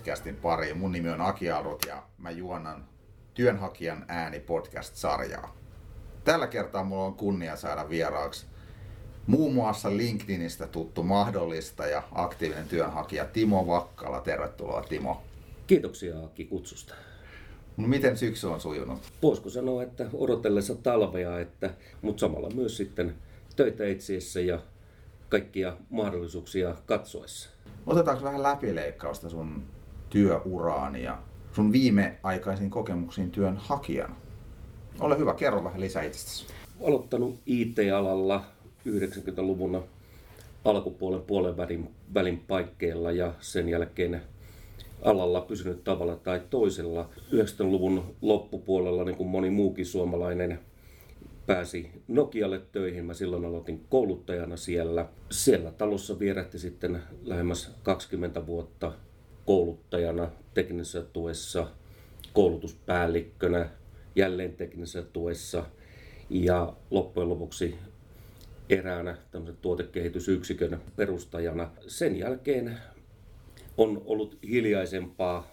Duunitori-podcastin pariin. Mun nimi on Aki Arut ja mä juonan Työnhakijan ääni podcast-sarjaa. Tällä kertaa mulla on kunnia saada vieraaksi muun muassa LinkedInistä tuttu mahdollista ja aktiivinen työnhakija Timo Vakkala. Tervetuloa Timo. Kiitoksia Aki kutsusta. No, miten syksy on sujunut? Voisiko sanoa, että odotellessa talvea, että, mutta samalla myös sitten töitä etsiessä ja kaikkia mahdollisuuksia katsoessa. Otetaanko vähän läpileikkausta sun työuraan ja sun viimeaikaisiin kokemuksiin työnhakijana? Ole hyvä, kerro vähän lisää itsestäsi. Aloittanut IT-alalla 90-luvun alkupuolen puolen välin, välin paikkeilla ja sen jälkeen alalla pysynyt tavalla tai toisella. 90-luvun loppupuolella, niin kuin moni muukin suomalainen, pääsi Nokialle töihin. Mä silloin aloitin kouluttajana siellä. Siellä talossa vierähti sitten lähemmäs 20 vuotta kouluttajana teknisessä tuessa, koulutuspäällikkönä, jälleen teknisessä tuessa ja loppujen lopuksi eräänä tuotekehitysyksikön perustajana. Sen jälkeen on ollut hiljaisempaa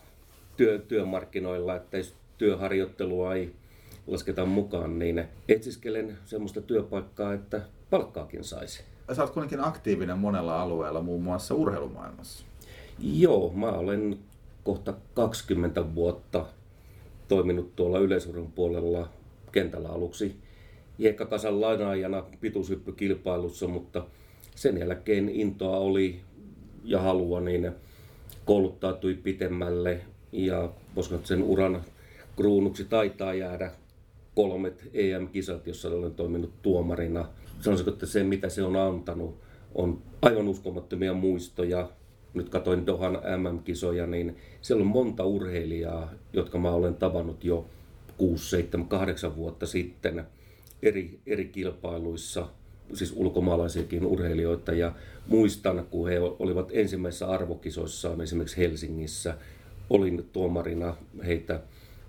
työ, työmarkkinoilla, että työharjoittelua ei lasketa mukaan, niin etsiskelen semmoista työpaikkaa, että palkkaakin saisi. Sä oot kuitenkin aktiivinen monella alueella, muun muassa urheilumaailmassa. Joo, mä olen kohta 20 vuotta toiminut tuolla yleisurheilun puolella kentällä aluksi hiekkakasan lainaajana pituushyppykilpailussa, mutta sen jälkeen intoa oli ja halua niin kouluttautui pitemmälle ja koska sen uran kruunuksi taitaa jäädä kolmet EM-kisat, jossa olen toiminut tuomarina. Sanoisinko, että se mitä se on antanut on aivan uskomattomia muistoja. Nyt katoin Dohan MM-kisoja, niin siellä on monta urheilijaa, jotka mä olen tavannut jo 6, 7, 8 vuotta sitten eri, eri kilpailuissa, siis ulkomaalaisiakin urheilijoita. Ja muistan, kun he olivat ensimmäisissä arvokisoissaan esimerkiksi Helsingissä, olin tuomarina heitä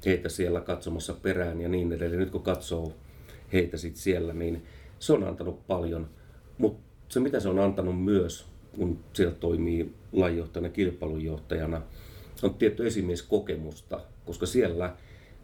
heitä siellä katsomassa perään ja niin edelleen. Nyt kun katsoo heitä sitten siellä, niin se on antanut paljon. Mutta se mitä se on antanut myös, kun siellä toimii lajinjohtajana, kilpailunjohtajana, on tietty esimieskokemusta, koska siellä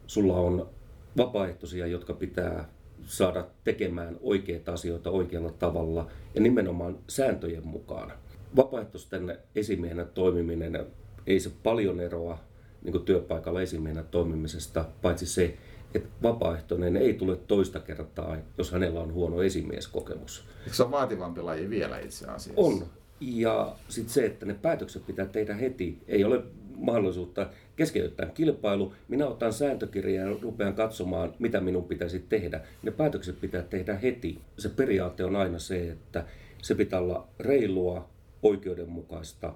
sulla on vapaaehtoisia, jotka pitää saada tekemään oikeita asioita oikealla tavalla ja nimenomaan sääntöjen mukaan. Vapaaehtoisten esimiehenä toimiminen ei se paljon eroa niin työpaikalla esimiehenä toimimisesta, paitsi se, että vapaaehtoinen ei tule toista kertaa, jos hänellä on huono esimieskokemus. Eikö se on vaativampi laji vielä itse asiassa? On. Ja sitten se, että ne päätökset pitää tehdä heti. Ei ole mahdollisuutta keskeyttää kilpailu. Minä otan sääntökirjaa ja rupean katsomaan, mitä minun pitäisi tehdä. Ne päätökset pitää tehdä heti. Se periaate on aina se, että se pitää olla reilua, oikeudenmukaista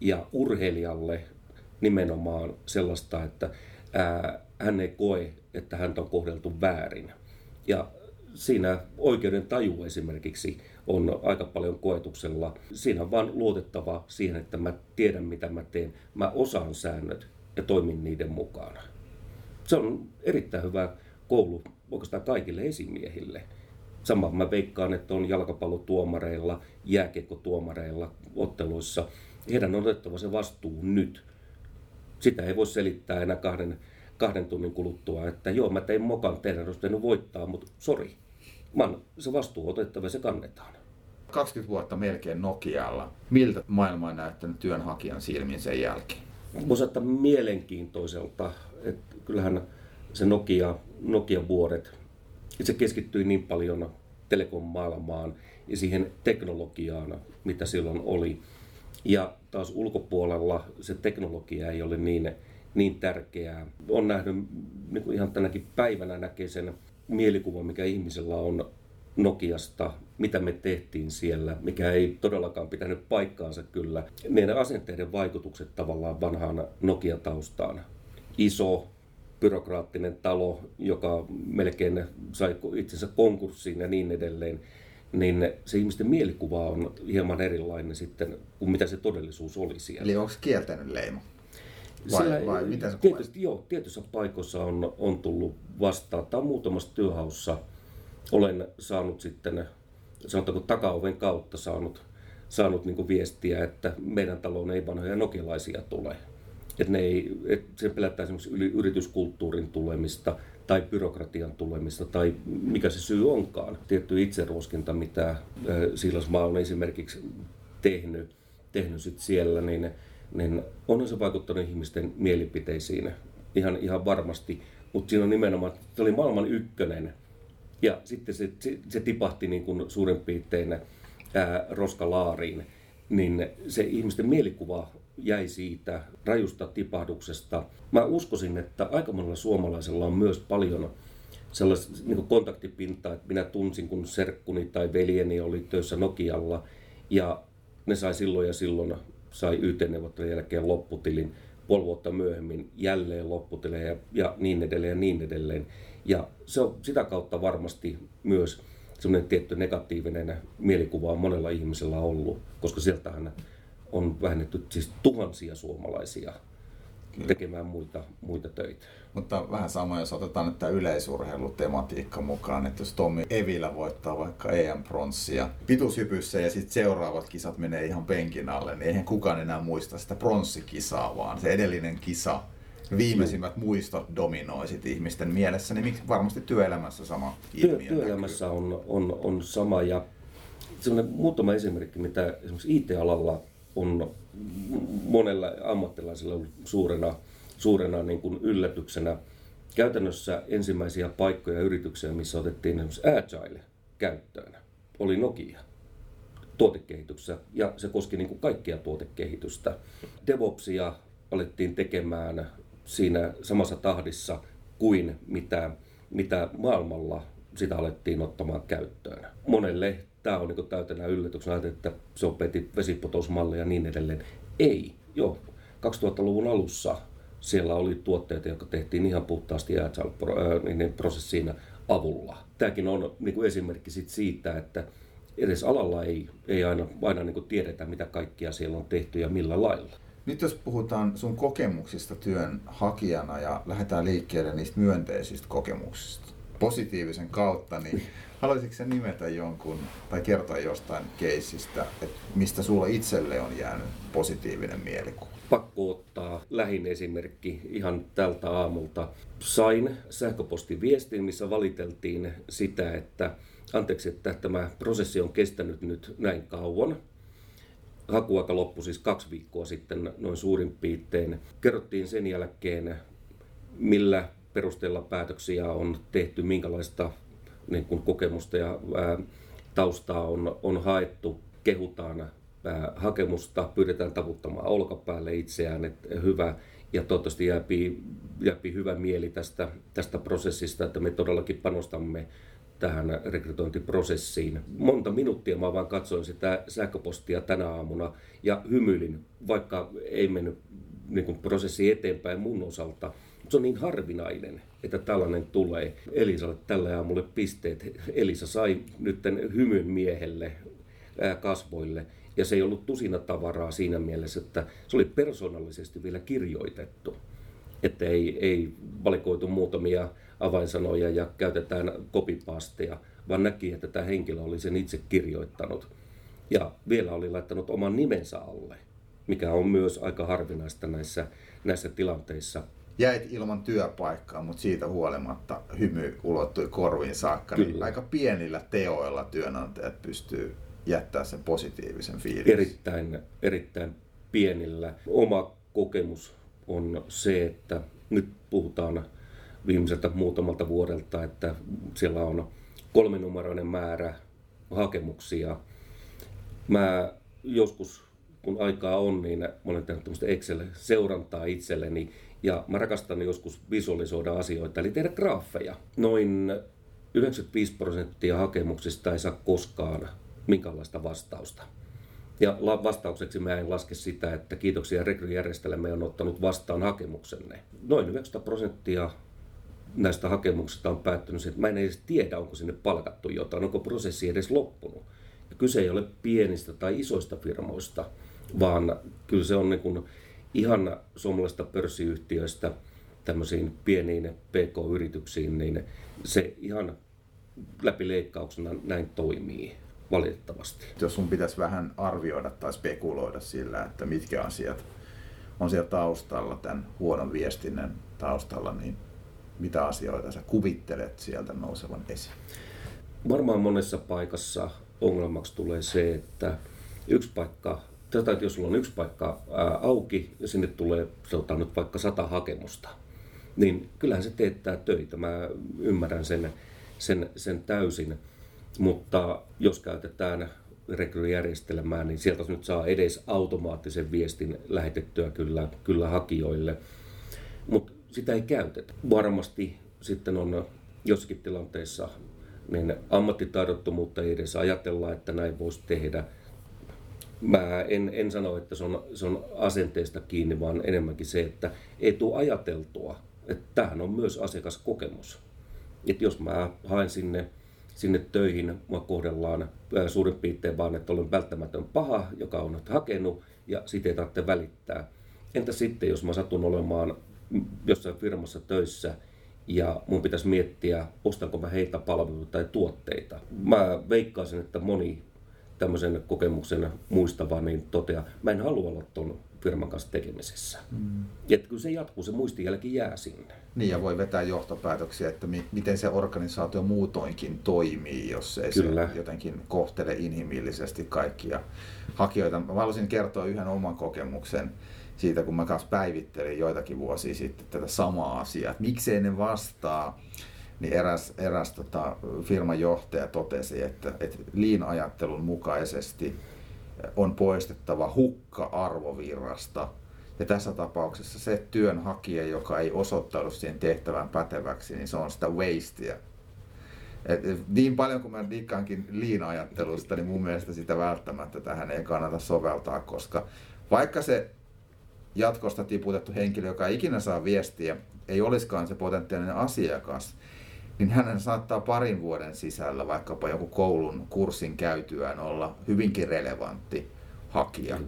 ja urheilijalle nimenomaan sellaista, että ää, hän ei koe, että häntä on kohdeltu väärin. Ja siinä oikeuden taju esimerkiksi on aika paljon koetuksella. Siinä on vaan luotettava siihen, että mä tiedän mitä mä teen. Mä osaan säännöt ja toimin niiden mukana. Se on erittäin hyvä koulu oikeastaan kaikille esimiehille. Sama mä veikkaan, että on jalkapallotuomareilla, jääkiekkotuomareilla otteluissa. Heidän on otettava se vastuu nyt sitä ei voi selittää enää kahden, kahden tunnin kuluttua, että joo, mä tein mokan, teidän olisi voittaa, mutta sori. Man, se vastuu otettava se kannetaan. 20 vuotta melkein Nokialla. Miltä maailma on näyttänyt työnhakijan silmin sen jälkeen? Voisi ottaa mielenkiintoiselta, että kyllähän se Nokia, Nokia-vuodet, se keskittyi niin paljon telekom-maailmaan ja siihen teknologiaan, mitä silloin oli. Ja taas ulkopuolella se teknologia ei ole niin, niin tärkeää. On nähnyt niin kuin ihan tänäkin päivänä näkee sen mielikuva, mikä ihmisellä on Nokiasta, mitä me tehtiin siellä, mikä ei todellakaan pitänyt paikkaansa kyllä. Meidän asenteiden vaikutukset tavallaan vanhaan Nokia-taustaan. Iso, byrokraattinen talo, joka melkein sai itsensä konkurssiin ja niin edelleen niin se ihmisten mielikuva on hieman erilainen sitten kuin mitä se todellisuus oli siellä. Eli onko kielteinen leima? Vai, Sillä, vai mitä se tietysti, joo, tietyissä paikoissa on, on tullut vastaan. Tai muutamassa työhaussa olen saanut sitten, sanotaanko takaoven kautta saanut, saanut niin viestiä, että meidän taloon ei vanhoja nokilaisia tule. Että ne ei, että se pelättää esimerkiksi yrityskulttuurin tulemista tai byrokratian tulemista tai mikä se syy onkaan. Tietty itseruoskinta, mitä Siilasmaa on esimerkiksi tehnyt, tehnyt sit siellä, niin, niin onhan se vaikuttanut ihmisten mielipiteisiin ihan, ihan varmasti. Mutta siinä on nimenomaan, se oli maailman ykkönen ja sitten se, se, se tipahti niin kuin suurin piirtein ää, roskalaariin, niin se ihmisten mielikuva jäi siitä rajusta tipahduksesta. Mä uskoisin, että aika monella suomalaisella on myös paljon sellaista niin kontaktipintaa, että minä tunsin, kun serkkuni tai veljeni oli töissä Nokialla ja ne sai silloin ja silloin sai YT-neuvottelun jälkeen lopputilin puoli vuotta myöhemmin jälleen lopputilejä ja, ja niin edelleen ja niin edelleen. Ja se on sitä kautta varmasti myös semmoinen tietty negatiivinen mielikuva on monella ihmisellä ollut, koska sieltähän on vähennetty siis tuhansia suomalaisia Kyllä. tekemään muita, muita töitä. Mutta vähän sama, jos otetaan nyt tämä yleisurheilutematiikka mukaan, että jos Tommi Evilä voittaa vaikka EM-pronssia pituushypyssä ja sitten seuraavat kisat menee ihan penkin alle, niin eihän kukaan enää muista sitä pronssikisaa, vaan se edellinen kisa viimeisimmät muistot dominoisit ihmisten mielessä, niin miksi varmasti työelämässä sama ilmiö Työ, Työelämässä on, on, on sama ja muutama esimerkki, mitä esimerkiksi IT-alalla on monella ammattilaisella ollut suurena, suurena niin kuin yllätyksenä. Käytännössä ensimmäisiä paikkoja yrityksiä, missä otettiin esimerkiksi Agile käyttöön, oli Nokia tuotekehityksessä ja se koski niin kuin kaikkia tuotekehitystä. DevOpsia alettiin tekemään siinä samassa tahdissa kuin mitä, mitä maailmalla sitä alettiin ottamaan käyttöön. Monelle tämä on niin täytenä yllätyksenä, että se on vesipotousmalli ja niin edelleen. Ei, joo. 2000-luvun alussa siellä oli tuotteita, jotka tehtiin ihan puhtaasti Agile-prosessiin avulla. Tämäkin on niin kuin esimerkki siitä, että edes alalla ei, ei aina, aina niin kuin tiedetä, mitä kaikkia siellä on tehty ja millä lailla. Nyt jos puhutaan sun kokemuksista työnhakijana ja lähdetään liikkeelle niistä myönteisistä kokemuksista positiivisen kautta, niin haluaisitko sä nimetä jonkun tai kertoa jostain keisistä, että mistä sulla itselle on jäänyt positiivinen mielikuva? Pakko ottaa lähin esimerkki ihan tältä aamulta. Sain sähköpostiviestin, missä valiteltiin sitä, että anteeksi, että tämä prosessi on kestänyt nyt näin kauan hakuaika loppui siis kaksi viikkoa sitten noin suurin piirtein. Kerrottiin sen jälkeen, millä perusteella päätöksiä on tehty, minkälaista niin kuin kokemusta ja ää, taustaa on, on haettu. Kehutaan ää, hakemusta, pyydetään taputtamaan olkapäälle itseään, että hyvä ja toivottavasti jääpi, jääpi hyvä mieli tästä, tästä prosessista, että me todellakin panostamme tähän rekrytointiprosessiin. Monta minuuttia mä vaan katsoin sitä sähköpostia tänä aamuna ja hymyilin, vaikka ei mennyt niin kuin prosessi eteenpäin mun osalta. Se on niin harvinainen, että tällainen tulee. Elisalle tällä aamulle pisteet. Elisa sai nyt hymyn miehelle kasvoille. Ja se ei ollut tusina tavaraa siinä mielessä, että se oli persoonallisesti vielä kirjoitettu. Että ei, ei valikoitu muutamia avainsanoja ja käytetään kopipasteja, vaan näki, että tämä henkilö oli sen itse kirjoittanut. Ja vielä oli laittanut oman nimensä alle, mikä on myös aika harvinaista näissä, näissä tilanteissa. Jäit ilman työpaikkaa, mutta siitä huolimatta hymy ulottui korviin saakka. Niin Kyllä. Niin aika pienillä teoilla työnantajat pystyy jättää sen positiivisen fiiliksen. Erittäin, erittäin pienillä. Oma kokemus on se, että nyt puhutaan viimeiseltä muutamalta vuodelta, että siellä on kolmenumeroinen määrä hakemuksia. Mä joskus, kun aikaa on, niin mä olen tehnyt tämmöistä Excel-seurantaa itselleni, ja mä rakastan joskus visualisoida asioita, eli tehdä graafeja. Noin 95 prosenttia hakemuksista ei saa koskaan minkäänlaista vastausta. Ja vastaukseksi mä en laske sitä, että kiitoksia rekryjärjestelmä on ottanut vastaan hakemuksenne. Noin 90 prosenttia näistä hakemuksista on päättynyt että mä en edes tiedä, onko sinne palkattu jotain, onko prosessi edes loppunut. Ja kyse ei ole pienistä tai isoista firmoista, vaan kyllä se on niin kuin ihan suomalaisista pörssiyhtiöistä tämmöisiin pieniin PK-yrityksiin, niin se ihan läpi leikkauksena näin toimii. valitettavasti. Jos sun pitäisi vähän arvioida tai spekuloida sillä, että mitkä asiat on siellä taustalla, tämän huonon viestinnän taustalla, niin mitä asioita sä kuvittelet sieltä nousevan esiin? Varmaan monessa paikassa ongelmaksi tulee se, että yksi paikka, tätä, jos sulla on yksi paikka ää, auki ja sinne tulee, sanotaan nyt vaikka sata hakemusta, niin kyllähän se teettää töitä. Mä ymmärrän sen, sen, sen täysin. Mutta jos käytetään rekryjärjestelmää, niin sieltä nyt saa edes automaattisen viestin lähetettyä kyllä, kyllä hakijoille. Mutta sitä ei käytetä. Varmasti sitten on jossakin tilanteissa niin ammattitaidottomuutta ei edes ajatella, että näin voisi tehdä. Mä en, en sano, että se on, se on asenteesta kiinni, vaan enemmänkin se, että ei tule ajateltua, että tämähän on myös asiakaskokemus. Että jos mä haen sinne, sinne töihin, mua kohdellaan suurin piirtein vaan, että olen välttämätön paha, joka on nyt hakenut, ja siitä ei tarvitse välittää. Entä sitten, jos mä satun olemaan jossain firmassa töissä, ja mun pitäisi miettiä, ostanko mä heiltä palveluita tai tuotteita. Mä veikkaisin, että moni tämmöisen kokemuksen muistava niin toteaa, mä en halua olla ton firman kanssa tekemisessä. Mm. Ja että kyllä se jatkuu, se muistijälki jää sinne. Niin ja voi vetää johtopäätöksiä, että mi- miten se organisaatio muutoinkin toimii, jos ei kyllä. se jotenkin kohtele inhimillisesti kaikkia hakijoita. Mä haluaisin kertoa yhden oman kokemuksen siitä, kun mä kanssa päivittelin joitakin vuosia sitten tätä samaa asiaa, että miksei ne vastaa, niin eräs, eräs tota, firman johtaja totesi, että, että liin-ajattelun mukaisesti on poistettava hukka arvovirrasta. Ja tässä tapauksessa se työnhakija, joka ei osoittaudu siihen tehtävään päteväksi, niin se on sitä wastea. Et niin paljon kuin mä dikkaankin liin-ajattelusta, niin mun mielestä sitä välttämättä tähän ei kannata soveltaa, koska vaikka se jatkosta tiputettu henkilö, joka ei ikinä saa viestiä, ei olisikaan se potentiaalinen asiakas, niin hänen saattaa parin vuoden sisällä vaikkapa joku koulun kurssin käytyään olla hyvinkin relevantti hakija.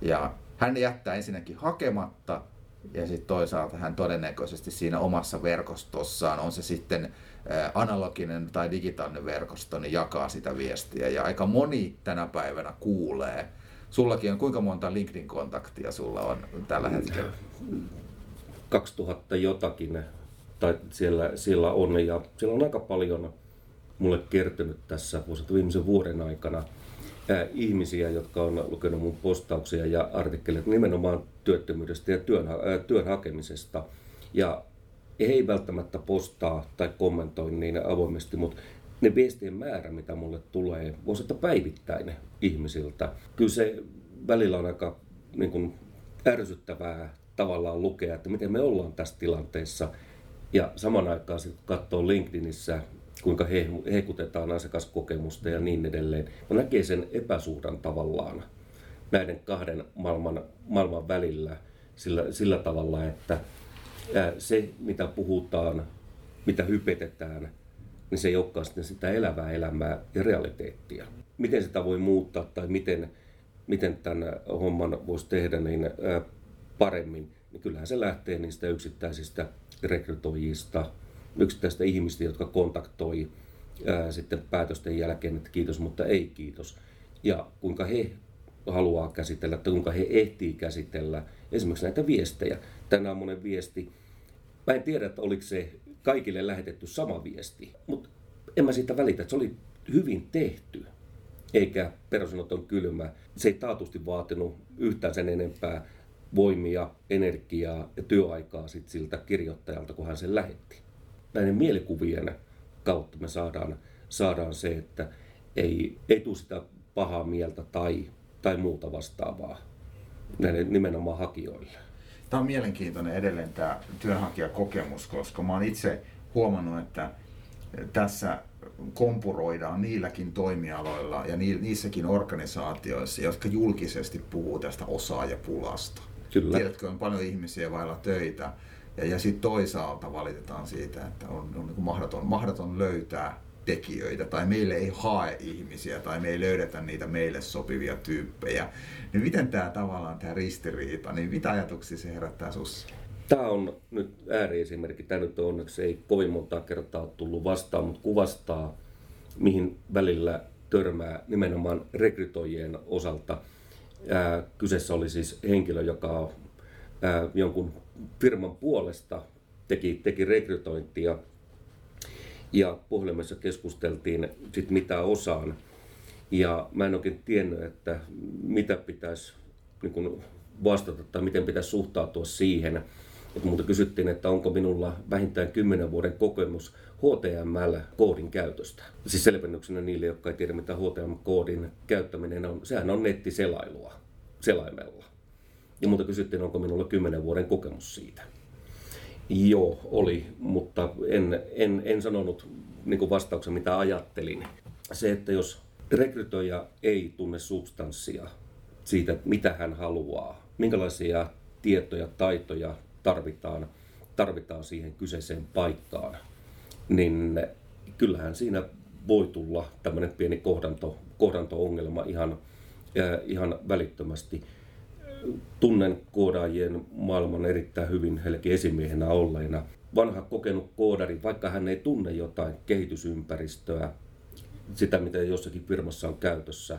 Ja hän jättää ensinnäkin hakematta ja sitten toisaalta hän todennäköisesti siinä omassa verkostossaan, on se sitten analoginen tai digitaalinen verkosto, niin jakaa sitä viestiä. Ja aika moni tänä päivänä kuulee, Sullakin on kuinka monta LinkedIn-kontaktia sulla on tällä hetkellä? 2000 jotakin tai siellä, siellä on ja siellä on aika paljon mulle kertynyt tässä viimeisen vuoden aikana ihmisiä, jotka on lukenut mun postauksia ja artikkeleita nimenomaan työttömyydestä ja työn, ää, työn hakemisesta. Ja he ei välttämättä postaa tai kommentoi niin avoimesti, mutta ne viestien määrä, mitä mulle tulee, voisi olla päivittäinen ihmisiltä. Kyllä se välillä on aika niin kuin, ärsyttävää tavallaan lukea, että miten me ollaan tässä tilanteessa. Ja saman aikaan sitten katsoo LinkedInissä, kuinka he, hekutetaan asiakaskokemusta ja niin edelleen. No näkee sen epäsuhdan tavallaan näiden kahden maailman, maailman välillä sillä, sillä tavalla, että se mitä puhutaan, mitä hypetetään – niin se ei olekaan sitten sitä elävää elämää ja realiteettia. Miten sitä voi muuttaa tai miten, miten tämän homman voisi tehdä niin paremmin, niin kyllähän se lähtee niistä yksittäisistä rekrytoijista, yksittäisistä ihmistä, jotka kontaktoi ää, sitten päätösten jälkeen, että kiitos, mutta ei kiitos. Ja kuinka he haluaa käsitellä, tai kuinka he ehtii käsitellä esimerkiksi näitä viestejä. Tänään monen viesti, mä en tiedä, että oliko se kaikille lähetetty sama viesti, mutta en mä siitä välitä, että se oli hyvin tehty, eikä perusanoton kylmä. Se ei taatusti vaatinut yhtään sen enempää voimia, energiaa ja työaikaa sit siltä kirjoittajalta, kun hän sen lähetti. Näiden mielikuvien kautta me saadaan, saadaan se, että ei, tule sitä pahaa mieltä tai, tai muuta vastaavaa näille nimenomaan hakijoille. Tämä on mielenkiintoinen edelleen tämä työnhakijakokemus, koska mä oon itse huomannut, että tässä kompuroidaan niilläkin toimialoilla ja niissäkin organisaatioissa, jotka julkisesti puhuu tästä osaajapulasta. Kyllä. Tiedätkö, on paljon ihmisiä vailla töitä ja, ja sitten toisaalta valitetaan siitä, että on, on niin mahdoton, mahdoton löytää tekijöitä tai meille ei hae ihmisiä tai me ei löydetä niitä meille sopivia tyyppejä. Niin miten tämä tavallaan tämä ristiriita, niin mitä ajatuksia se herättää sinussa? Tämä on nyt ääriesimerkki. Tämä nyt onneksi ei kovin monta kertaa tullut vastaan, mutta kuvastaa, mihin välillä törmää nimenomaan rekrytoijien osalta. Ää, kyseessä oli siis henkilö, joka ää, jonkun firman puolesta teki, teki rekrytointia ja puhelimessa keskusteltiin sit mitä osaan. Ja mä en oikein tiennyt, että mitä pitäisi niin vastata tai miten pitäisi suhtautua siihen. Et multa kysyttiin, että onko minulla vähintään 10 vuoden kokemus HTML-koodin käytöstä. Siis selvennyksenä niille, jotka ei tiedä mitä HTML-koodin käyttäminen on. Sehän on nettiselailua selaimella. Ja multa kysyttiin, onko minulla 10 vuoden kokemus siitä. Joo, oli, mutta en, en, en sanonut niin vastauksen, mitä ajattelin. Se, että jos rekrytoija ei tunne substanssia siitä, mitä hän haluaa, minkälaisia tietoja, taitoja tarvitaan, tarvitaan siihen kyseiseen paikkaan, niin kyllähän siinä voi tulla tämmöinen pieni kohdanto, kohdanto-ongelma ihan, äh, ihan välittömästi tunnen koodaajien maailman erittäin hyvin heillekin esimiehenä olleena. Vanha kokenut koodari, vaikka hän ei tunne jotain kehitysympäristöä, sitä mitä jossakin firmassa on käytössä,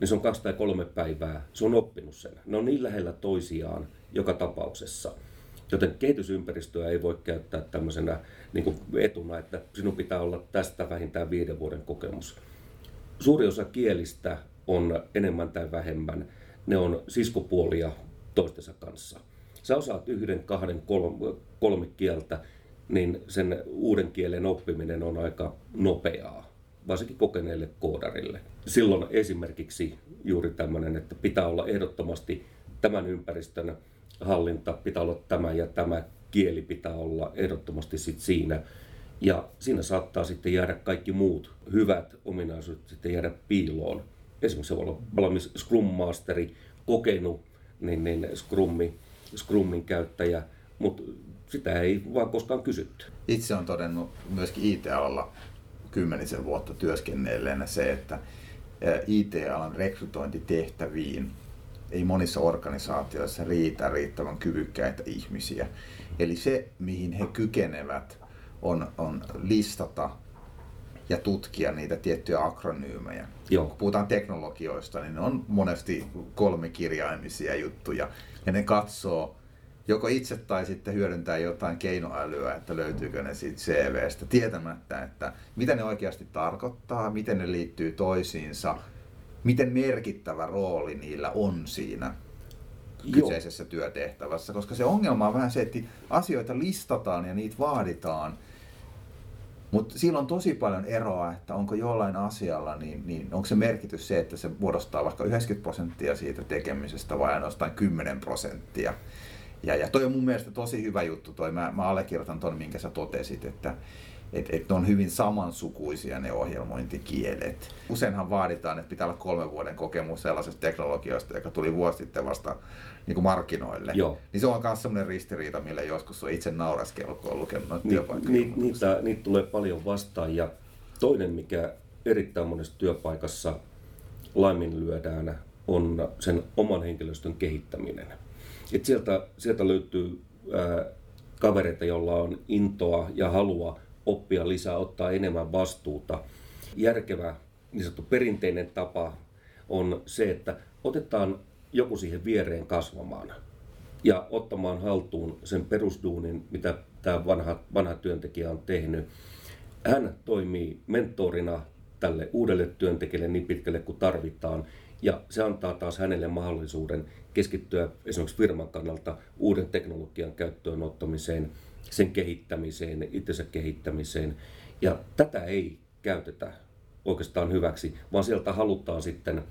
niin se on kaksi tai kolme päivää, se on oppinut sen. Ne on niin lähellä toisiaan joka tapauksessa. Joten kehitysympäristöä ei voi käyttää tämmöisenä niin kuin etuna, että sinun pitää olla tästä vähintään viiden vuoden kokemus. Suuri osa kielistä on enemmän tai vähemmän ne on siskopuolia toistensa kanssa. Sä osaat yhden, kahden, kolme, kolme kieltä, niin sen uuden kielen oppiminen on aika nopeaa, varsinkin kokeneelle koodarille. Silloin esimerkiksi juuri tämmöinen, että pitää olla ehdottomasti tämän ympäristön hallinta, pitää olla tämä ja tämä kieli pitää olla ehdottomasti sit siinä. Ja siinä saattaa sitten jäädä kaikki muut hyvät ominaisuudet sitten jäädä piiloon esimerkiksi se voi olla valmis Scrum Masteri, kokenut niin, niin Scrummi, Scrummin käyttäjä, mutta sitä ei vaan koskaan kysytty. Itse on todennut myöskin IT-alalla kymmenisen vuotta työskennelleenä se, että IT-alan rekrytointitehtäviin ei monissa organisaatioissa riitä riittävän kyvykkäitä ihmisiä. Eli se, mihin he kykenevät, on, on listata ja tutkia niitä tiettyjä akronyymejä. Joo. Kun puhutaan teknologioista, niin ne on monesti kolmikirjaimisia juttuja. Ja ne katsoo joko itse tai sitten hyödyntää jotain keinoälyä, että löytyykö ne siitä CVstä, tietämättä, että mitä ne oikeasti tarkoittaa, miten ne liittyy toisiinsa, miten merkittävä rooli niillä on siinä kyseisessä Joo. työtehtävässä. Koska se ongelma on vähän se, että asioita listataan ja niitä vaaditaan – mutta siinä on tosi paljon eroa, että onko jollain asialla, niin, niin onko se merkitys se, että se muodostaa vaikka 90 prosenttia siitä tekemisestä vai ainoastaan 10 prosenttia. Ja, ja toi on mun mielestä tosi hyvä juttu, toi. Mä, mä allekirjoitan ton, minkä sä totesit, että et, et ne on hyvin samansukuisia ne ohjelmointikielet. Useinhan vaaditaan, että pitää olla kolmen vuoden kokemus sellaisesta teknologiasta, joka tuli vuosi sitten vasta niin kuin markkinoille. Joo. Niin se on myös sellainen ristiriita, millä joskus on itse nauraskellut, kun on lukenut noita Ni, ni, niitä, niitä tulee paljon vastaan ja toinen, mikä erittäin monessa työpaikassa laiminlyödään, on sen oman henkilöstön kehittäminen. Et sieltä, sieltä löytyy ää, kavereita, joilla on intoa ja halua oppia lisää, ottaa enemmän vastuuta. Järkevä niin sanottu perinteinen tapa on se, että otetaan joku siihen viereen kasvamaan ja ottamaan haltuun sen perusduunin, mitä tämä vanha, vanha työntekijä on tehnyt. Hän toimii mentorina tälle uudelle työntekijälle niin pitkälle kuin tarvitaan, ja se antaa taas hänelle mahdollisuuden keskittyä esimerkiksi firman kannalta uuden teknologian käyttöön ottamiseen, sen kehittämiseen, itsensä kehittämiseen. Ja tätä ei käytetä oikeastaan hyväksi, vaan sieltä halutaan sitten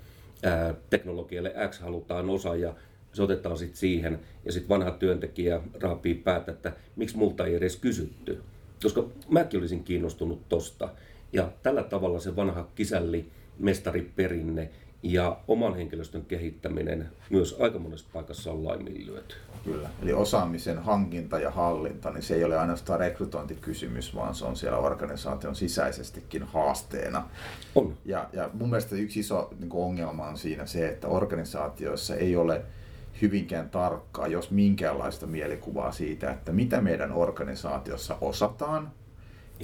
ää, teknologialle X halutaan osa ja se otetaan sitten siihen ja sitten vanha työntekijä raapii päätä, että miksi multa ei edes kysytty. Koska mäkin olisin kiinnostunut tosta. Ja tällä tavalla se vanha kisälli mestariperinne ja oman henkilöstön kehittäminen myös aika monessa paikassa on laiminlyöty. Kyllä. Eli osaamisen hankinta ja hallinta, niin se ei ole ainoastaan rekrytointikysymys, vaan se on siellä organisaation sisäisestikin haasteena. On. Ja, ja mun mielestä yksi iso niin ongelma on siinä se, että organisaatioissa ei ole hyvinkään tarkkaa, jos minkäänlaista mielikuvaa siitä, että mitä meidän organisaatiossa osataan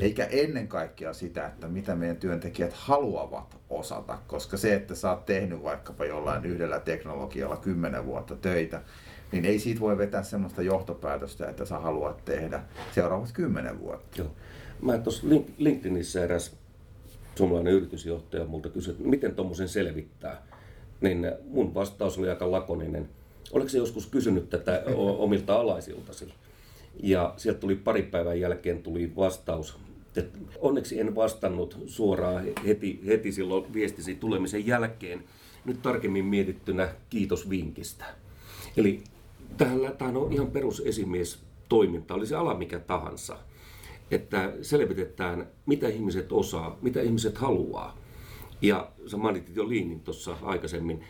Eikä ennen kaikkea sitä, että mitä meidän työntekijät haluavat osata, koska se, että sä oot tehnyt vaikkapa jollain yhdellä teknologialla kymmenen vuotta töitä, niin ei siitä voi vetää sellaista johtopäätöstä, että sä haluat tehdä seuraavat kymmenen vuotta. Joo. Mä tuossa LinkedInissä eräs suomalainen yritysjohtaja multa kysyi, että miten tuommoisen selvittää. Niin mun vastaus oli aika lakoninen. Oletko se joskus kysynyt tätä omilta alaisiltasi? Ja sieltä tuli pari päivän jälkeen tuli vastaus. Että onneksi en vastannut suoraan heti, heti silloin viestisi tulemisen jälkeen. Nyt tarkemmin mietittynä kiitos vinkistä. Eli tähän on ihan perusesimies toiminta, oli se ala mikä tahansa. Että selvitetään, mitä ihmiset osaa, mitä ihmiset haluaa. Ja sä mainitit jo Liinin tuossa aikaisemmin.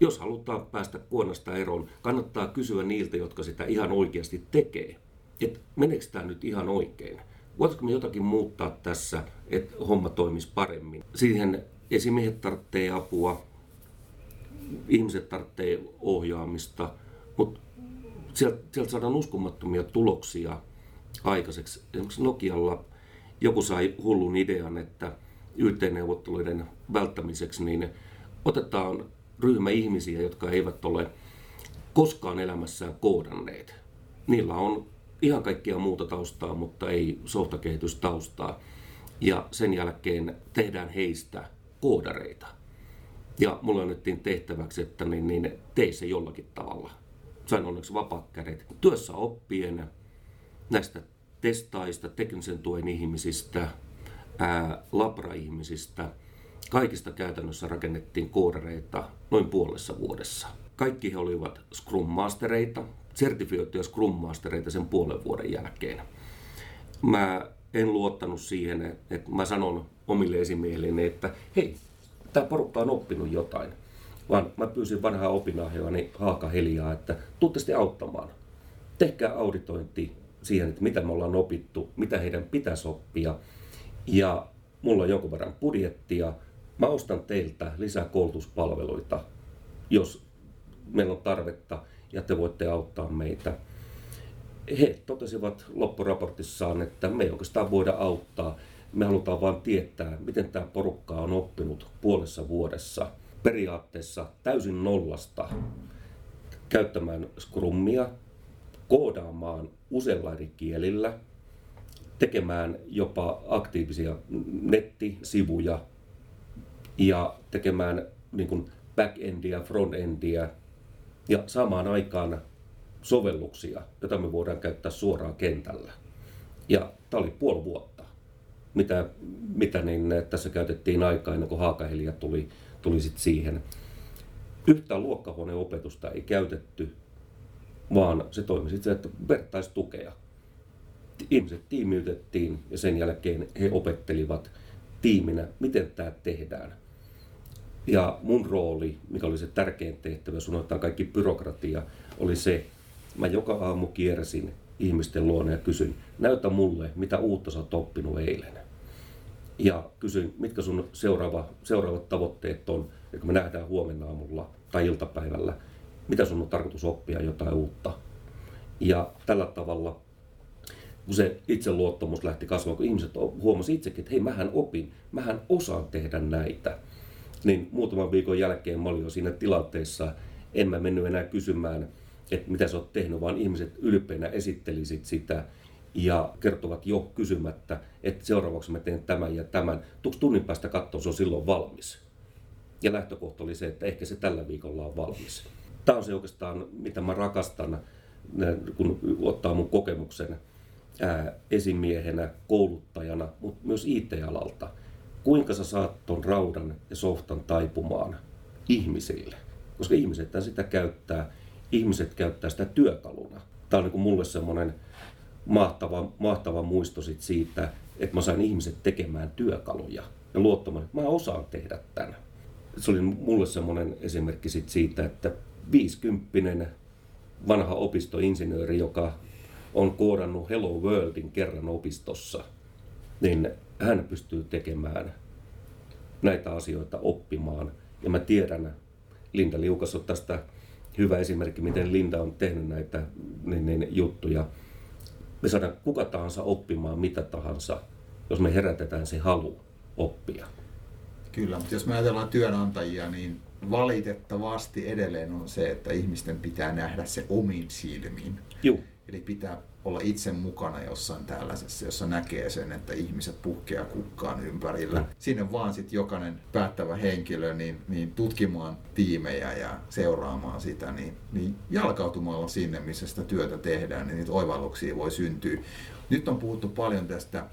Jos halutaan päästä kuonasta eroon, kannattaa kysyä niiltä, jotka sitä ihan oikeasti tekee. Että meneekö tämä nyt ihan oikein? Voitaisiko me jotakin muuttaa tässä, että homma toimisi paremmin? Siihen esimiehet tarvitsee apua, ihmiset tarvitsee ohjaamista, mutta sieltä, sieltä saadaan uskomattomia tuloksia aikaiseksi. Esimerkiksi Nokialla joku sai hullun idean, että YT-neuvotteluiden välttämiseksi niin otetaan ryhmä ihmisiä, jotka eivät ole koskaan elämässään koodanneet. Niillä on ihan kaikkia muuta taustaa, mutta ei softakehitystaustaa. Ja sen jälkeen tehdään heistä koodareita. Ja mulle annettiin tehtäväksi, että niin, niin tee se jollakin tavalla sain onneksi vapaat kädet. Työssä oppien näistä testaista, teknisen tuen ihmisistä, ää, labra-ihmisistä, kaikista käytännössä rakennettiin koodareita noin puolessa vuodessa. Kaikki he olivat Scrum Mastereita, sertifioituja Scrum Mastereita sen puolen vuoden jälkeen. Mä en luottanut siihen, että mä sanon omille esimiehilleni, että hei, tämä porukka on oppinut jotain vaan mä pyysin vanhaa opinahjoani Haaka Heliaa, että tuutte sitten auttamaan. Tehkää auditointi siihen, että mitä me ollaan opittu, mitä heidän pitäisi oppia. Ja mulla on jonkun verran budjettia. Mä ostan teiltä lisää koulutuspalveluita, jos meillä on tarvetta ja te voitte auttaa meitä. He totesivat loppuraportissaan, että me ei oikeastaan voida auttaa. Me halutaan vain tietää, miten tämä porukka on oppinut puolessa vuodessa – periaatteessa täysin nollasta käyttämään Scrumia, koodaamaan useilla eri kielillä, tekemään jopa aktiivisia nettisivuja ja tekemään niin kuin backendia, frontendia ja samaan aikaan sovelluksia, joita me voidaan käyttää suoraan kentällä. Ja tämä oli puoli vuotta, mitä, mitä niin tässä käytettiin aikaa ennen kuin Haakahelia tuli tuli sit siihen. Yhtään luokkahuoneopetusta ei käytetty, vaan se toimi sitten että vertaistukea. Ihmiset tiimiytettiin ja sen jälkeen he opettelivat tiiminä, miten tämä tehdään. Ja mun rooli, mikä oli se tärkein tehtävä, sun kaikki byrokratia, oli se, mä joka aamu kiersin ihmisten luona ja kysyin, näytä mulle, mitä uutta sä oot oppinut eilen. Ja kysyin, mitkä sun seuraava, seuraavat tavoitteet on, ja kun me nähdään huomenna aamulla tai iltapäivällä, mitä sun on tarkoitus oppia jotain uutta. Ja tällä tavalla, kun se itseluottamus lähti kasvamaan, kun ihmiset huomasivat itsekin, että hei, mähän opin, mähän osaan tehdä näitä, niin muutaman viikon jälkeen mä olin jo siinä tilanteessa, en mä mennyt enää kysymään, että mitä sä oot tehnyt, vaan ihmiset ylpeänä esittelisit sitä, ja kertovat jo kysymättä, että seuraavaksi mä teen tämän ja tämän. Tuuks tunnin päästä katsoa, se on silloin valmis. Ja lähtökohta oli se, että ehkä se tällä viikolla on valmis. Tämä on se oikeastaan, mitä mä rakastan, kun ottaa mun kokemuksen esimiehenä, kouluttajana, mutta myös IT-alalta. Kuinka sä saat ton raudan ja softan taipumaan ihmisille? Koska ihmiset sitä käyttää, ihmiset käyttää sitä työkaluna. Tämä on niin kuin mulle semmoinen mahtava, mahtava muisto sit siitä, että mä sain ihmiset tekemään työkaluja ja luottamaan, että mä osaan tehdä tämän. Se oli mulle semmoinen esimerkki sit siitä, että 50 vanha opistoinsinööri, joka on koodannut Hello Worldin kerran opistossa, niin hän pystyy tekemään näitä asioita oppimaan. Ja mä tiedän, Linda Liukas on tästä hyvä esimerkki, miten Linda on tehnyt näitä niin, niin, juttuja me saadaan kuka tahansa oppimaan mitä tahansa jos me herätetään se halu oppia. Kyllä, mutta jos me ajatellaan työnantajia, niin valitettavasti edelleen on se, että ihmisten pitää nähdä se omin silmin. Joo. Eli pitää olla itse mukana jossain tällaisessa, jossa näkee sen, että ihmiset puhkeaa kukkaan ympärillä. Mm. Sinne vaan sitten jokainen päättävä henkilö niin, niin tutkimaan tiimejä ja seuraamaan sitä, niin, niin jalkautumalla sinne, missä sitä työtä tehdään, niin niitä oivalluksia voi syntyä. Nyt on puhuttu paljon tästä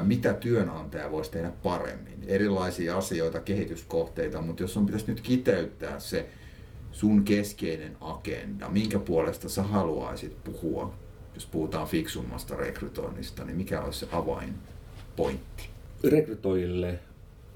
mitä työnantaja voisi tehdä paremmin. Erilaisia asioita, kehityskohteita, mutta jos on pitäisi nyt kiteyttää se sun keskeinen agenda, minkä puolesta sä haluaisit puhua, jos puhutaan fiksummasta rekrytoinnista, niin mikä olisi se avainpointti? Rekrytoijille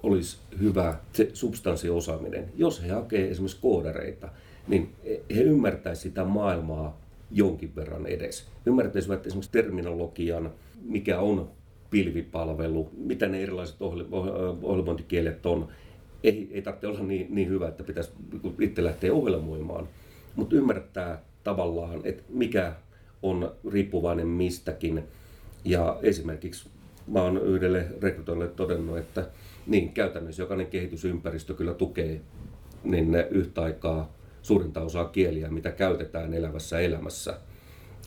olisi hyvä se substanssiosaaminen. Jos he hakee esimerkiksi koodareita, niin he ymmärtäisivät sitä maailmaa jonkin verran edes. Ymmärtäisivät esimerkiksi terminologian, mikä on pilvipalvelu, mitä ne erilaiset ohjelmointikielet on. Ei, ei tarvitse olla niin, niin hyvä, että pitäisi itse lähteä ohjelmoimaan, mutta ymmärtää tavallaan, että mikä on riippuvainen mistäkin. Ja esimerkiksi mä oon yhdelle rekrytoille todennut, että niin käytännössä jokainen kehitysympäristö kyllä tukee niin yhtä aikaa suurinta osaa kieliä, mitä käytetään elävässä elämässä –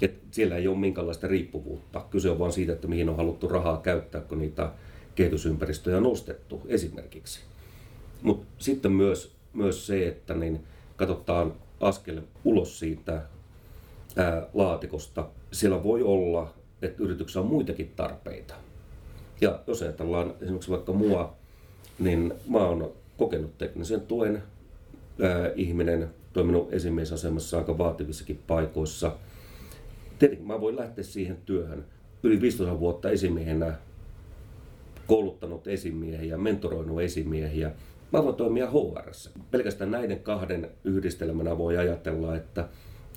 et siellä ei ole minkäänlaista riippuvuutta. Kyse on vain siitä, että mihin on haluttu rahaa käyttää, kun niitä kehitysympäristöjä on nostettu esimerkiksi. Mutta sitten myös, myös se, että niin katsotaan askel ulos siitä ää, laatikosta. Siellä voi olla, että yrityksessä on muitakin tarpeita. Ja jos ajatellaan esimerkiksi vaikka mua, niin mä oon kokenut teknisen tuen ää, ihminen, toiminut esimiesasemassa aika vaativissakin paikoissa – tietenkin mä voin lähteä siihen työhön yli 15 vuotta esimiehenä, kouluttanut esimiehiä, mentoroinut esimiehiä. Mä voin toimia HR. Pelkästään näiden kahden yhdistelmänä voi ajatella, että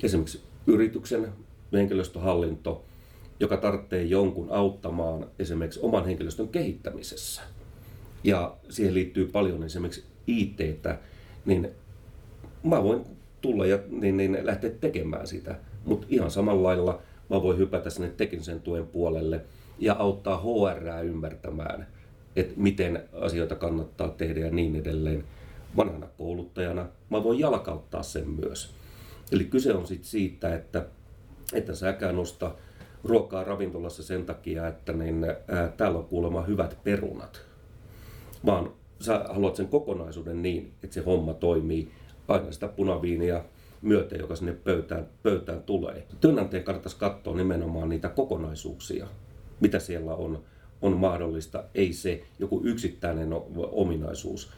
esimerkiksi yrityksen henkilöstöhallinto, joka tarvitsee jonkun auttamaan esimerkiksi oman henkilöstön kehittämisessä. Ja siihen liittyy paljon esimerkiksi it niin mä voin tulla ja niin, niin lähteä tekemään sitä. Mutta ihan samalla lailla mä voin hypätä sinne teknisen tuen puolelle ja auttaa HR ymmärtämään, että miten asioita kannattaa tehdä ja niin edelleen. Vanhana kouluttajana mä voin jalkauttaa sen myös. Eli kyse on sit siitä, että, että säkään nosta ruokaa ravintolassa sen takia, että niin, ää, täällä on kuulemma hyvät perunat. Vaan sä haluat sen kokonaisuuden niin, että se homma toimii. Aina sitä punaviiniä myöten, joka sinne pöytään, pöytään tulee. Työnantajan kannattaisi katsoa nimenomaan niitä kokonaisuuksia, mitä siellä on, on mahdollista, ei se joku yksittäinen ominaisuus.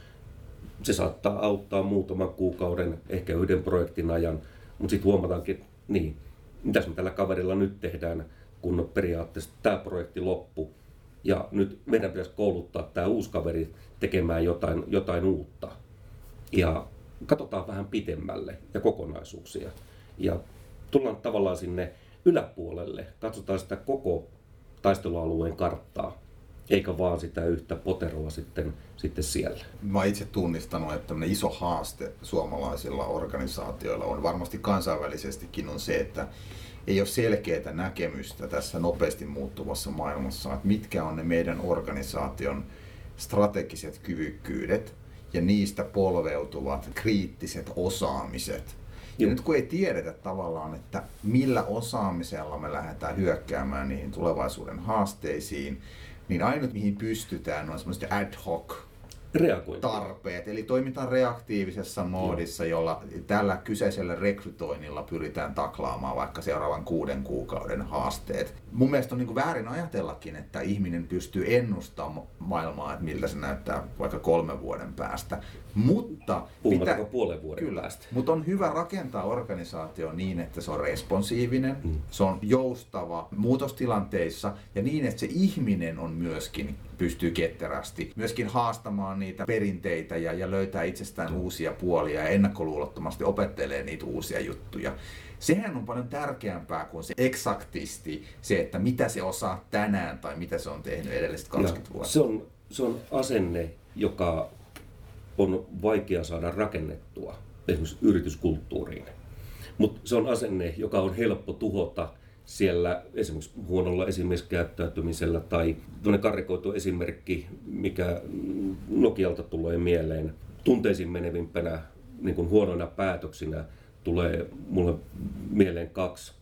Se saattaa auttaa muutaman kuukauden, ehkä yhden projektin ajan, mutta sitten huomataankin, niin, mitä me tällä kaverilla nyt tehdään, kun periaatteessa tämä projekti loppu. Ja nyt meidän pitäisi kouluttaa tämä uusi kaveri tekemään jotain, jotain uutta. Ja katsotaan vähän pitemmälle ja kokonaisuuksia. Ja tullaan tavallaan sinne yläpuolelle, katsotaan sitä koko taistelualueen karttaa, eikä vaan sitä yhtä poteroa sitten, sitten siellä. Mä itse tunnistanut, että iso haaste suomalaisilla organisaatioilla on varmasti kansainvälisestikin on se, että ei ole selkeää näkemystä tässä nopeasti muuttuvassa maailmassa, että mitkä on ne meidän organisaation strategiset kyvykkyydet, ja niistä polveutuvat kriittiset osaamiset. Ja nyt kun ei tiedetä tavallaan, että millä osaamisella me lähdetään hyökkäämään niihin tulevaisuuden haasteisiin, niin ainut mihin pystytään on semmoiset ad hoc tarpeet. Eli toimitaan reaktiivisessa moodissa, jolla tällä kyseisellä rekrytoinnilla pyritään taklaamaan vaikka seuraavan kuuden kuukauden haasteet. Mun mielestä on niin väärin ajatellakin, että ihminen pystyy ennustamaan maailmaa, että miltä se näyttää vaikka kolmen vuoden päästä. Mutta pitää, puolen vuoden kyllä, päästä. Mutta on hyvä rakentaa organisaatio niin, että se on responsiivinen, mm. se on joustava muutostilanteissa ja niin, että se ihminen on myöskin pystyy ketterästi myöskin haastamaan niitä perinteitä ja, ja löytää itsestään uusia puolia ja ennakkoluulottomasti opettelee niitä uusia juttuja. Sehän on paljon tärkeämpää kuin se eksaktisti, se, että mitä se osaa tänään tai mitä se on tehnyt edelliset 20 vuotta. Se on, se on asenne, joka on vaikea saada rakennettua esimerkiksi yrityskulttuuriin. Mutta se on asenne, joka on helppo tuhota siellä esimerkiksi huonolla esimieskäyttäytymisellä tai tuonne karikoitu esimerkki, mikä Nokialta tulee mieleen, tunteisiin menevimpänä niin kuin huonoina päätöksinä tulee mulle mieleen kaksi.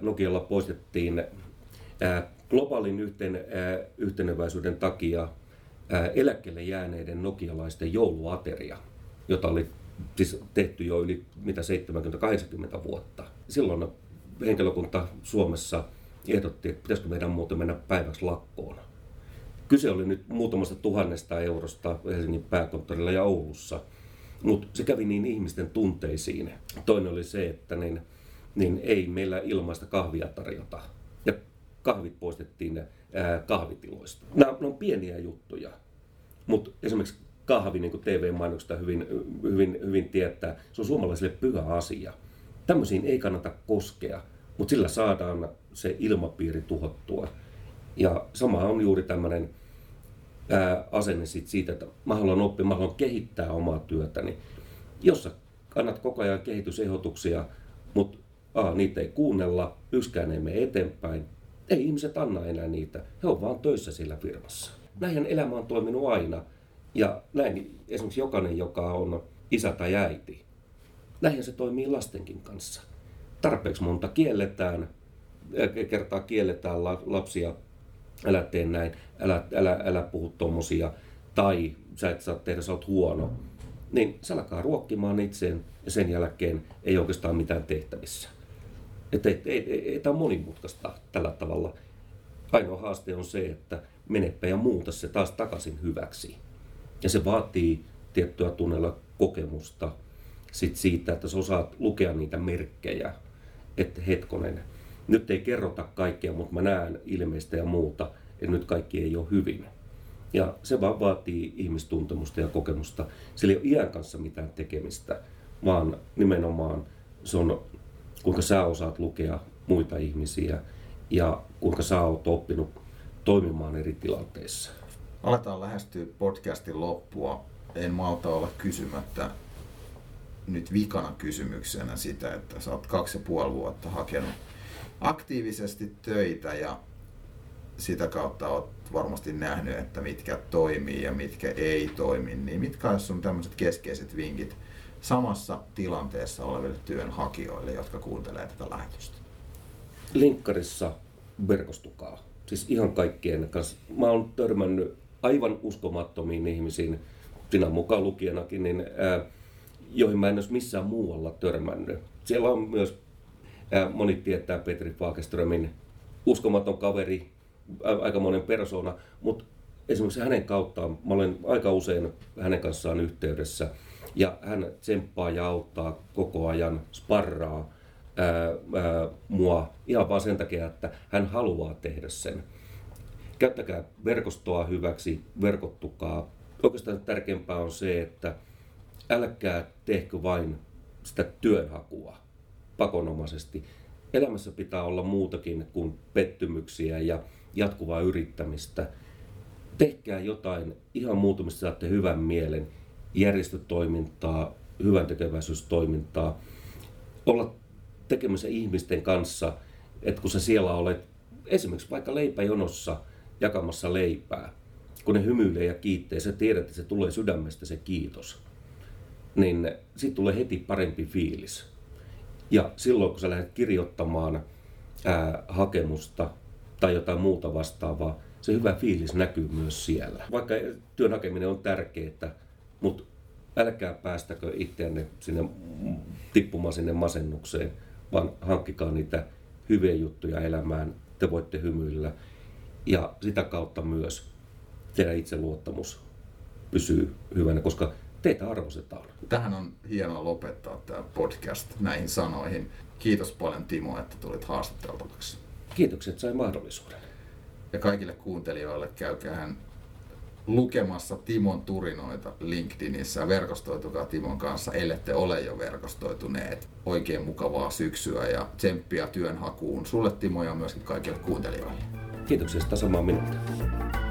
Nokialla poistettiin globaalin yhteen, yhteneväisyyden takia eläkkeelle jääneiden nokialaisten jouluateria, jota oli siis tehty jo yli mitä 70-80 vuotta. Silloin henkilökunta Suomessa ehdotti, että pitäisikö meidän muuten mennä päiväksi lakkoon. Kyse oli nyt muutamasta tuhannesta eurosta Helsingin pääkonttorilla ja Oulussa, mutta se kävi niin ihmisten tunteisiin. Toinen oli se, että niin, niin ei meillä ilmaista kahvia tarjota. Ja kahvit poistettiin ää, kahvitiloista. Nämä, on pieniä juttuja, mutta esimerkiksi kahvi, niin kuin TV-mainoksesta hyvin, hyvin, hyvin tietää, se on suomalaisille pyhä asia. Tämmöisiin ei kannata koskea, mutta sillä saadaan se ilmapiiri tuhottua. Ja sama on juuri tämmöinen ää, asenne sit siitä, että mä haluan oppia, mä haluan kehittää omaa työtäni. Jos sä annat koko ajan kehitysehdotuksia, mutta A, niitä ei kuunnella, yksikään ei mene eteenpäin, ei ihmiset anna enää niitä. He on vaan töissä sillä firmassa. Näinhän elämä on toiminut aina. Ja näin esimerkiksi jokainen, joka on isä tai äiti, näinhän se toimii lastenkin kanssa. Tarpeeksi monta kielletään, kertaa kielletään lapsia, älä tee näin, älä, älä, älä puhu tommosia, tai sä et saa tehdä, sä oot huono. Niin se alkaa ruokkimaan itseen ja sen jälkeen ei oikeastaan mitään tehtävissä. Että ei, ei, ei, ei tämä on monimutkaista tällä tavalla. Ainoa haaste on se, että menepä ja muuta se taas takaisin hyväksi. Ja se vaatii tiettyä tunnella kokemusta sit siitä, että sä osaat lukea niitä merkkejä, että hetkonen, nyt ei kerrota kaikkea, mutta mä näen ilmeistä ja muuta, että nyt kaikki ei ole hyvin. Ja se vaan vaatii ihmistuntemusta ja kokemusta. Sillä ei ole iän kanssa mitään tekemistä, vaan nimenomaan se on kuinka sä osaat lukea muita ihmisiä ja kuinka sä oot oppinut toimimaan eri tilanteissa. Aletaan lähestyä podcastin loppua. En malta olla kysymättä nyt vikana kysymyksenä sitä, että sä oot kaksi ja puoli vuotta hakenut aktiivisesti töitä ja sitä kautta oot varmasti nähnyt, että mitkä toimii ja mitkä ei toimi, niin mitkä on sun tämmöiset keskeiset vinkit samassa tilanteessa oleville työnhakijoille, jotka kuuntelee tätä lähetystä? Linkkarissa verkostukaa. Siis ihan kaikkien kanssa. Mä oon törmännyt aivan uskomattomiin ihmisiin, sinä mukaan lukijaнаkin, niin, ää, joihin mä en olisi missään muualla törmännyt. Siellä on myös, ää, moni tietää Petri Fagerströmin uskomaton kaveri, aika monen persona, mutta esimerkiksi hänen kauttaan, mä olen aika usein hänen kanssaan yhteydessä – ja hän tsemppaa ja auttaa koko ajan, sparraa ää, ää, mua ihan vaan sen takia, että hän haluaa tehdä sen. Käyttäkää verkostoa hyväksi, verkottukaa. Oikeastaan tärkeämpää on se, että älkää tehkö vain sitä työnhakua pakonomaisesti. Elämässä pitää olla muutakin kuin pettymyksiä ja jatkuvaa yrittämistä. Tehkää jotain ihan muutamista saatte hyvän mielen järjestötoimintaa, hyvän tekeväisyystoimintaa, olla tekemässä ihmisten kanssa, että kun sä siellä olet esimerkiksi vaikka leipäjonossa jakamassa leipää, kun ne hymyilee ja kiittää, sä tiedät, että se tulee sydämestä se kiitos, niin siitä tulee heti parempi fiilis. Ja silloin, kun sä lähdet kirjoittamaan ää, hakemusta tai jotain muuta vastaavaa, se hyvä fiilis näkyy myös siellä. Vaikka työn hakeminen on tärkeää, mutta älkää päästäkö itseänne sinne tippumaan sinne masennukseen, vaan hankkikaa niitä hyviä juttuja elämään. Te voitte hymyillä ja sitä kautta myös teidän itseluottamus pysyy hyvänä, koska teitä arvostetaan. Tähän on hienoa lopettaa tämä podcast näihin sanoihin. Kiitos paljon Timo, että tulit haastatteltavaksi. Kiitoksia, että sain mahdollisuuden. Ja kaikille kuuntelijoille käykää lukemassa Timon turinoita LinkedInissä ja verkostoitukaa Timon kanssa, ellette ole jo verkostoituneet. Oikein mukavaa syksyä ja tsemppiä työnhakuun sulle Timo ja myöskin kaikille kuuntelijoille. Kiitoksia, samaa minulta.